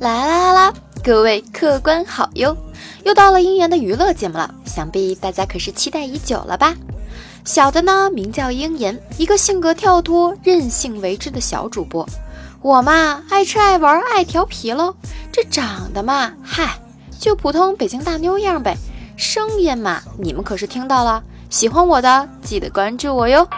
来啦啦，各位客官好哟！又到了鹰眼的娱乐节目了，想必大家可是期待已久了吧？小的呢，名叫鹰眼，一个性格跳脱、任性为之的小主播。我嘛，爱吃爱玩爱调皮喽。这长得嘛，嗨，就普通北京大妞样呗。声音嘛，你们可是听到了？喜欢我的，记得关注我哟。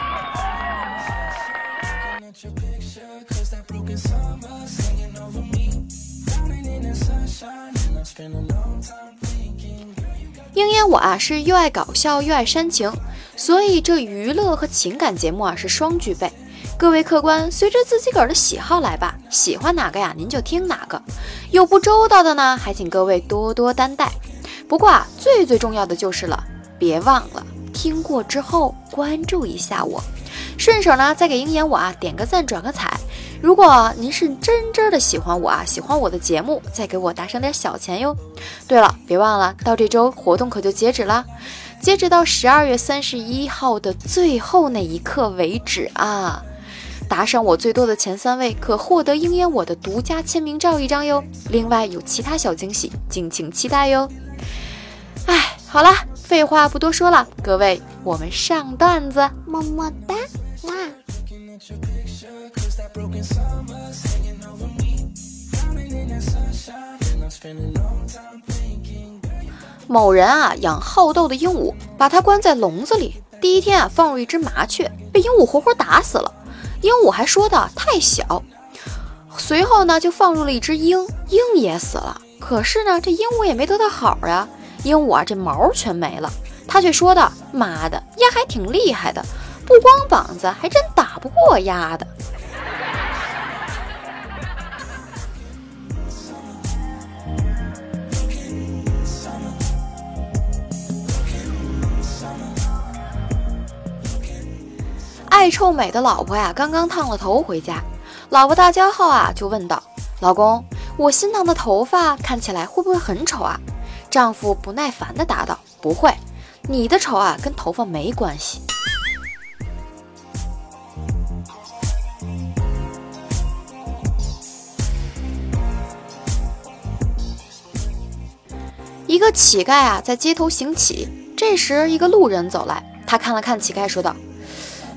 鹰眼我啊是又爱搞笑又爱煽情，所以这娱乐和情感节目啊是双具备。各位客官，随着自己个儿的喜好来吧，喜欢哪个呀，您就听哪个。有不周到的呢，还请各位多多担待。不过啊，最最重要的就是了，别忘了听过之后关注一下我，顺手呢再给鹰眼我啊点个赞转个彩。如果您是真真的喜欢我啊，喜欢我的节目，再给我打赏点小钱哟。对了，别忘了，到这周活动可就截止了，截止到十二月三十一号的最后那一刻为止啊！打赏我最多的前三位可获得鹰眼我的独家签名照一张哟。另外有其他小惊喜，敬请期待哟。哎，好了，废话不多说了，各位，我们上段子，么么哒，哇！某人啊养好斗的鹦鹉，把它关在笼子里。第一天啊放入一只麻雀，被鹦鹉活活打死了。鹦鹉还说的太小。随后呢就放入了一只鹰，鹰也死了。可是呢这鹦鹉也没得到好呀，鹦鹉啊这毛全没了。他却说的妈的鸭还挺厉害的。不光膀子，还真打不过我丫的。爱臭美的老婆呀，刚刚烫了头回家，老婆大骄号啊，就问道：“老公，我新烫的头发看起来会不会很丑啊？”丈夫不耐烦的答道：“不会，你的丑啊，跟头发没关系。”一个乞丐啊，在街头行乞。这时，一个路人走来，他看了看乞丐，说道：“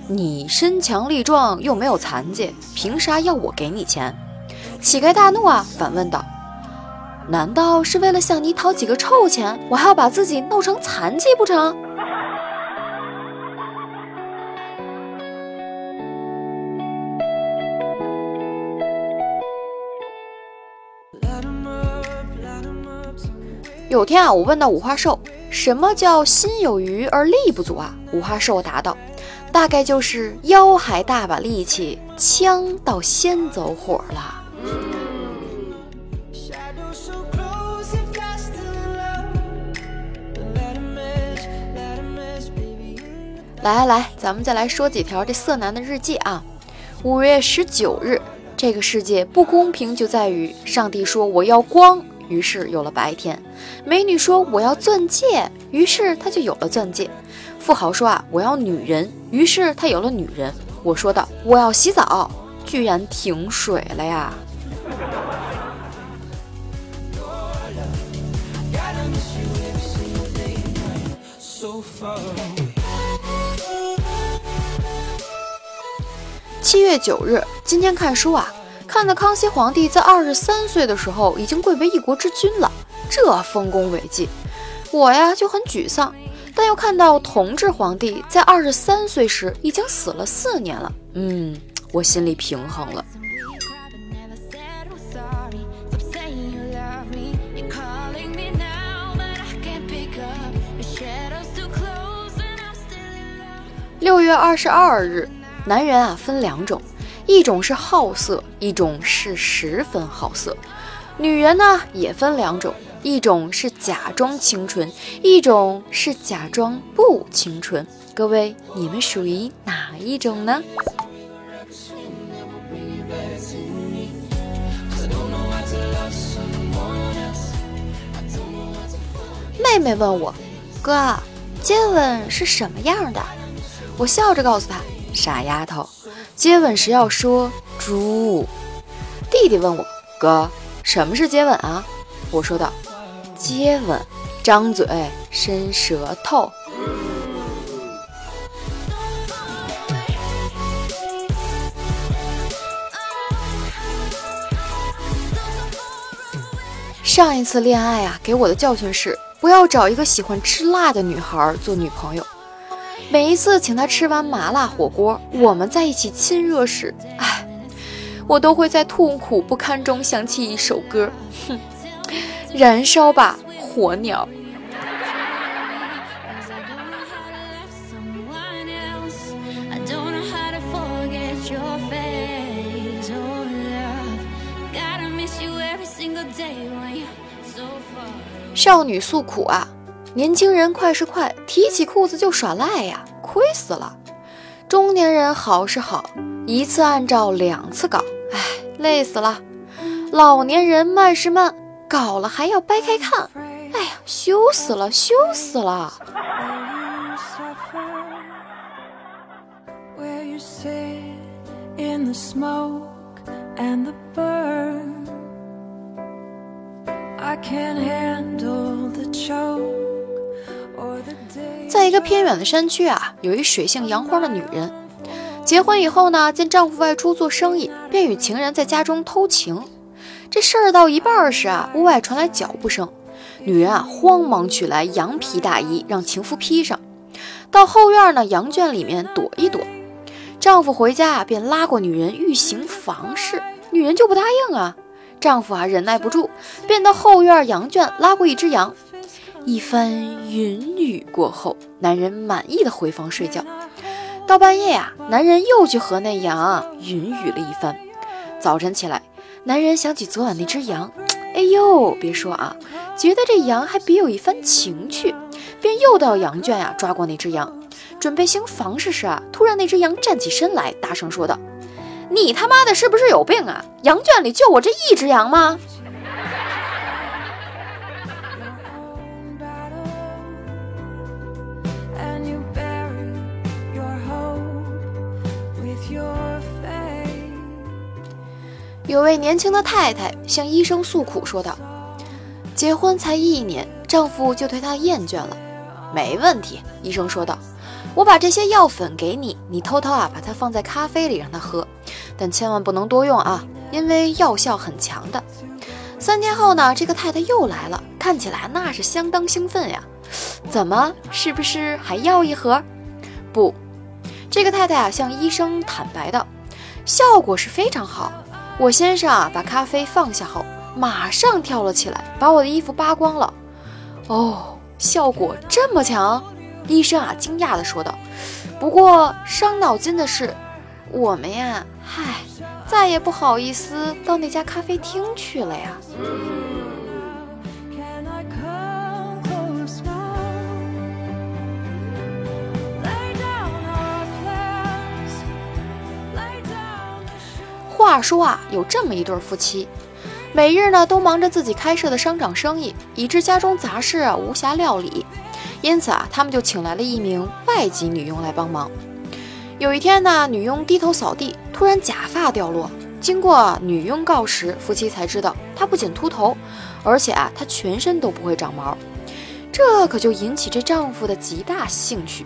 你身强力壮，又没有残疾，凭啥要我给你钱？”乞丐大怒啊，反问道：“难道是为了向你讨几个臭钱，我还要把自己弄成残疾不成？”有天啊，我问到五花兽，什么叫心有余而力不足啊？五花兽答道，大概就是腰还大把力气，枪倒先走火了。来来来，咱们再来说几条这色男的日记啊。五月十九日，这个世界不公平就在于上帝说我要光。于是有了白天，美女说我要钻戒，于是她就有了钻戒。富豪说啊我要女人，于是他有了女人。我说的我要洗澡，居然停水了呀！七月九日，今天看书啊。看到康熙皇帝在二十三岁的时候已经贵为一国之君了，这丰功伟绩，我呀就很沮丧。但又看到同治皇帝在二十三岁时已经死了四年了，嗯，我心里平衡了。六月二十二日，男人啊分两种。一种是好色，一种是十分好色。女人呢也分两种，一种是假装清纯，一种是假装不清纯。各位，你们属于哪一种呢？妹妹问我，哥，接吻是什么样的？我笑着告诉她，傻丫头。接吻时要说“猪”。弟弟问我：“哥，什么是接吻啊？我说道：“接吻，张嘴，伸舌头。”上一次恋爱啊，给我的教训是不要找一个喜欢吃辣的女孩做女朋友。每一次请他吃完麻辣火锅，我们在一起亲热时，哎，我都会在痛苦不堪中想起一首歌，哼，燃烧吧，火鸟。少女诉苦啊，年轻人快是快，提起裤子就耍赖呀，亏死了。中年人好是好，一次按照两次搞，哎，累死了。老年人慢是慢，搞了还要掰开看，哎呀，羞死了，羞死了。I can't handle 一个偏远的山区啊，有一水性杨花的女人，结婚以后呢，见丈夫外出做生意，便与情人在家中偷情。这事儿到一半时啊，屋外传来脚步声，女人啊慌忙取来羊皮大衣让情夫披上，到后院呢羊圈里面躲一躲。丈夫回家啊，便拉过女人欲行房事，女人就不答应啊。丈夫啊，忍耐不住，便到后院羊圈拉过一只羊。一番云雨过后，男人满意的回房睡觉。到半夜呀，男人又去和那羊云雨了一番。早晨起来，男人想起昨晚那只羊，哎呦，别说啊，觉得这羊还别有一番情趣，便又到羊圈呀抓过那只羊，准备行房事时啊，突然那只羊站起身来，大声说道。你他妈的是不是有病啊？羊圈里就我这一只羊吗？有位年轻的太太向医生诉苦说道：“结婚才一年，丈夫就对她厌倦了。”没问题，医生说道。我把这些药粉给你，你偷偷啊把它放在咖啡里让他喝，但千万不能多用啊，因为药效很强的。三天后呢，这个太太又来了，看起来那是相当兴奋呀。怎么，是不是还要一盒？不，这个太太啊向医生坦白道，效果是非常好。我先生啊把咖啡放下后，马上跳了起来，把我的衣服扒光了。哦，效果这么强？医生啊，惊讶地说道：“不过伤脑筋的是，我们呀，嗨，再也不好意思到那家咖啡厅去了呀。”话说啊，有这么一对夫妻，每日呢都忙着自己开设的商场生意，以致家中杂事啊无暇料理。因此啊，他们就请来了一名外籍女佣来帮忙。有一天呢，女佣低头扫地，突然假发掉落。经过女佣告时，夫妻才知道她不仅秃头，而且啊，她全身都不会长毛。这可就引起这丈夫的极大兴趣。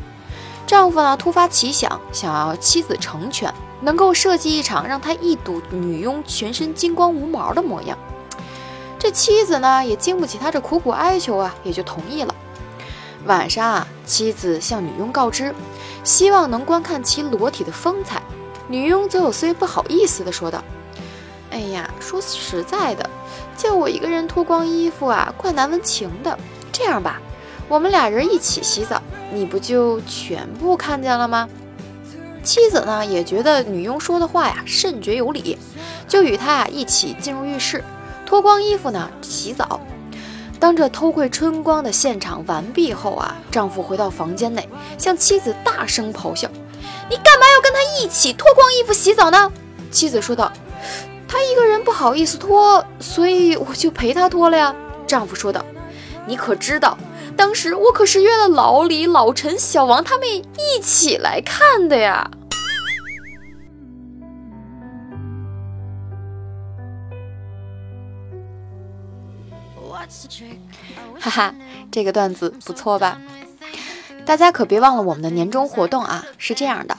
丈夫呢，突发奇想，想要妻子成全，能够设计一场让他一睹女佣全身金光无毛的模样。这妻子呢，也经不起他这苦苦哀求啊，也就同意了。晚上啊，妻子向女佣告知，希望能观看其裸体的风采。女佣则有些不好意思地说道：“哎呀，说实在的，叫我一个人脱光衣服啊，怪难为情的。这样吧，我们俩人一起洗澡，你不就全部看见了吗？”妻子呢，也觉得女佣说的话呀甚觉有理，就与她啊一起进入浴室，脱光衣服呢洗澡。当这偷窥春光的现场完毕后啊，丈夫回到房间内，向妻子大声咆哮：“你干嘛要跟他一起脱光衣服洗澡呢？”妻子说道：“他一个人不好意思脱，所以我就陪他脱了呀。”丈夫说道：“你可知道，当时我可是约了老李、老陈、小王他们一起来看的呀。”哈哈，这个段子不错吧？大家可别忘了我们的年终活动啊！是这样的，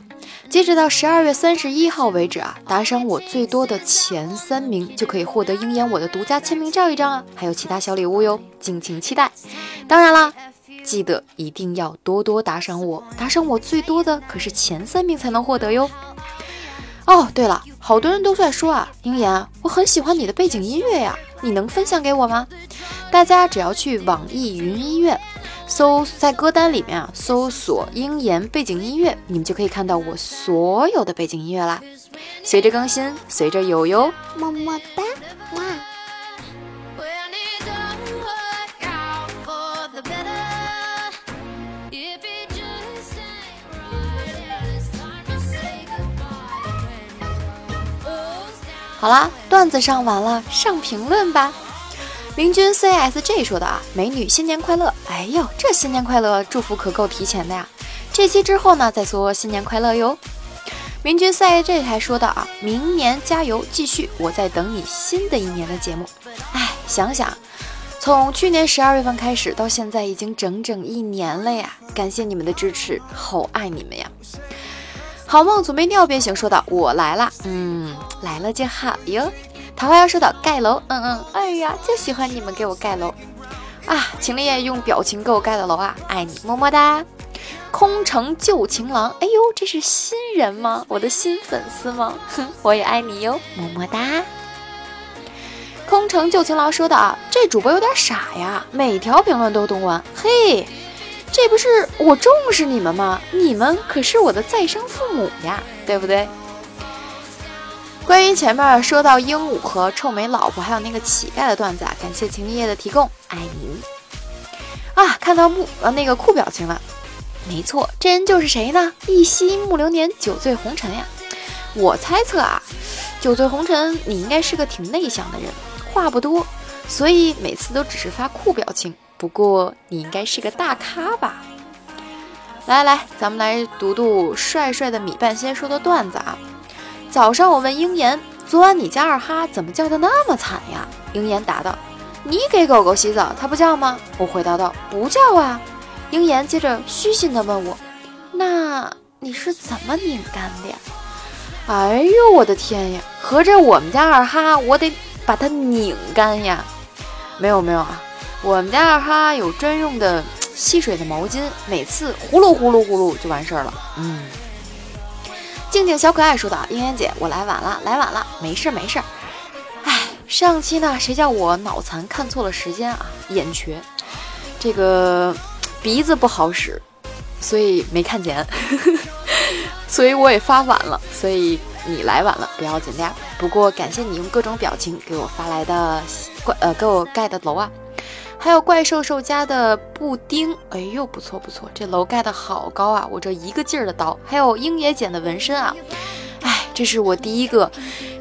截止到十二月三十一号为止啊，打赏我最多的前三名就可以获得鹰眼我的独家签名照一张啊，还有其他小礼物哟，敬请期待。当然啦，记得一定要多多打赏我，打赏我最多的可是前三名才能获得哟。哦，对了，好多人都在说啊，鹰眼，我很喜欢你的背景音乐呀，你能分享给我吗？大家只要去网易云音乐。搜在歌单里面啊，搜索“鹰眼背景音乐”，你们就可以看到我所有的背景音乐啦。随着更新，随着有哟，么么哒，哇！好啦，段子上完了，上评论吧。明君 C S G 说的啊，美女新年快乐！哎呦，这新年快乐祝福可够提前的呀！这期之后呢，再说新年快乐哟。明君 C S G 还说到啊，明年加油继续，我在等你新的一年的节目。哎，想想从去年十二月份开始到现在，已经整整一年了呀！感谢你们的支持，好爱你们呀！好梦总没尿便醒说道，我来啦，嗯，来了就好哟。桃花妖说道：“盖楼，嗯嗯，哎呀，就喜欢你们给我盖楼啊！秦丽叶用表情给我盖的楼啊，爱你，么么哒！空城旧情郎，哎呦，这是新人吗？我的新粉丝吗？哼，我也爱你哟，么么哒！空城旧情郎说的啊，这主播有点傻呀，每条评论都读完，嘿，这不是我重视你们吗？你们可是我的再生父母呀，对不对？”关于前面说到鹦鹉和臭美老婆，还有那个乞丐的段子啊，感谢秦立业的提供，爱你啊！看到木呃那个酷表情了，没错，这人就是谁呢？一夕暮流年，酒醉红尘呀！我猜测啊，酒醉红尘，你应该是个挺内向的人，话不多，所以每次都只是发酷表情。不过你应该是个大咖吧？来来，咱们来读读帅帅的米半仙说的段子啊！早上我问鹰眼，昨晚你家二哈怎么叫的那么惨呀？鹰眼答道：“你给狗狗洗澡，它不叫吗？”我回答道：“不叫啊。”鹰眼接着虚心地问我：“那你是怎么拧干的呀？”哎呦我的天呀！合着我们家二哈，我得把它拧干呀？没有没有啊，我们家二哈有专用的吸水的毛巾，每次呼噜呼噜呼噜就完事儿了。嗯。静静小可爱说道：“嫣嫣姐，我来晚了，来晚了，没事没事。哎，上期呢，谁叫我脑残看错了时间啊？眼瘸，这个鼻子不好使，所以没看见。所以我也发晚了，所以你来晚了不要紧的。不过感谢你用各种表情给我发来的怪呃给我盖的楼啊。”还有怪兽兽家的布丁，哎呦，不错不错，这楼盖的好高啊！我这一个劲儿的刀，还有鹰爷剪的纹身啊，哎，这是我第一个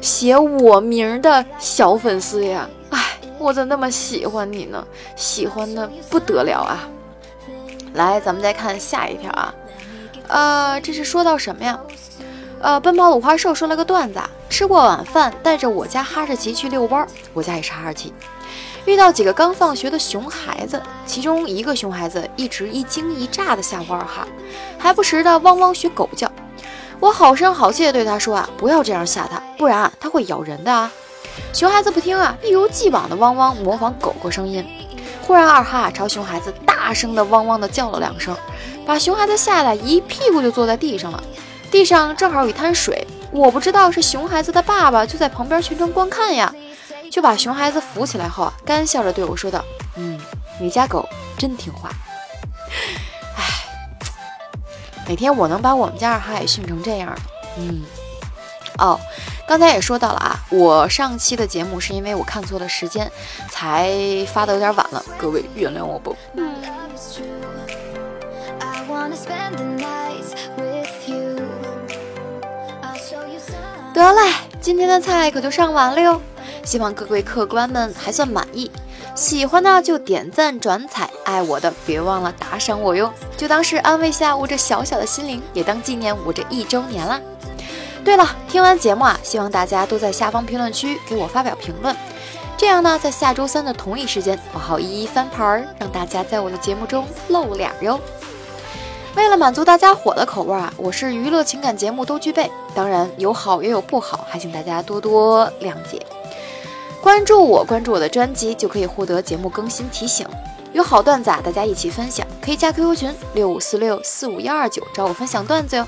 写我名的小粉丝呀！哎，我咋那么喜欢你呢？喜欢的不得了啊！来，咱们再看下一条啊，呃，这是说到什么呀？呃，奔跑五花兽说了个段子啊，吃过晚饭，带着我家哈士奇去遛弯儿，我家也是哈士奇。遇到几个刚放学的熊孩子，其中一个熊孩子一直一惊一乍的吓唬二哈，还不时的汪汪学狗叫。我好声好气的对他说啊，不要这样吓他，不然啊他会咬人的啊。熊孩子不听啊，一如既往的汪汪模仿狗狗声音。忽然二哈朝熊孩子大声的汪汪的叫了两声，把熊孩子吓得一屁股就坐在地上了。地上正好有一滩水，我不知道是熊孩子的爸爸就在旁边全程观看呀。就把熊孩子扶起来后啊，干笑着对我说道：“嗯，你家狗真听话。哎，哪天我能把我们家二哈也训成这样？嗯，哦，刚才也说到了啊，我上期的节目是因为我看错了时间，才发的有点晚了，各位原谅我不？嗯。得嘞，今天的菜可就上完了哟。”希望各位客官们还算满意，喜欢呢就点赞转采，爱我的别忘了打赏我哟，就当是安慰下我这小小的心灵，也当纪念我这一周年啦。对了，听完节目啊，希望大家都在下方评论区给我发表评论，这样呢，在下周三的同一时间，我好一一翻牌儿，让大家在我的节目中露脸哟。为了满足大家伙的口味啊，我是娱乐情感节目都具备，当然有好也有不好，还请大家多多谅解。关注我，关注我的专辑，就可以获得节目更新提醒。有好段子啊，大家一起分享，可以加 QQ 群六五四六四五幺二九找我分享段子哟。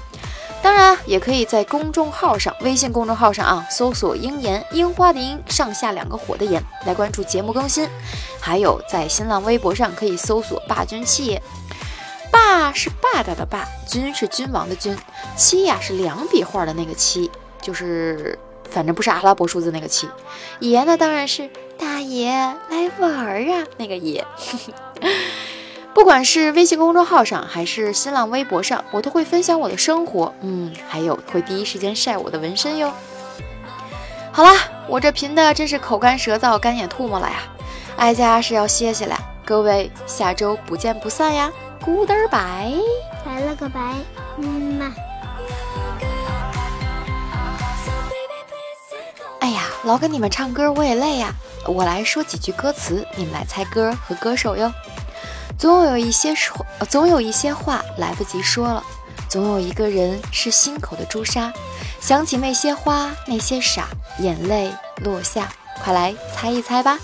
当然，也可以在公众号上，微信公众号上啊，搜索“樱言樱花的樱”上下两个火的言来关注节目更新。还有在新浪微博上可以搜索“霸君七爷”，霸是霸道的霸，君是君王的君，七呀是两笔画的那个七，就是反正不是阿拉伯数字那个七。爷呢，当然是大爷来玩儿啊那个爷。不管是微信公众号上，还是新浪微博上，我都会分享我的生活，嗯，还有会第一时间晒我的纹身哟。好啦，我这贫的真是口干舌燥、干眼吐沫了呀，哀家是要歇歇了。各位，下周不见不散呀，Goodbye，来了个拜，嗯嘛。老给你们唱歌我也累呀，我来说几句歌词，你们来猜歌和歌手哟。总有一些说，总有一些话来不及说了，总有一个人是心口的朱砂。想起那些花，那些傻，眼泪落下，快来猜一猜吧。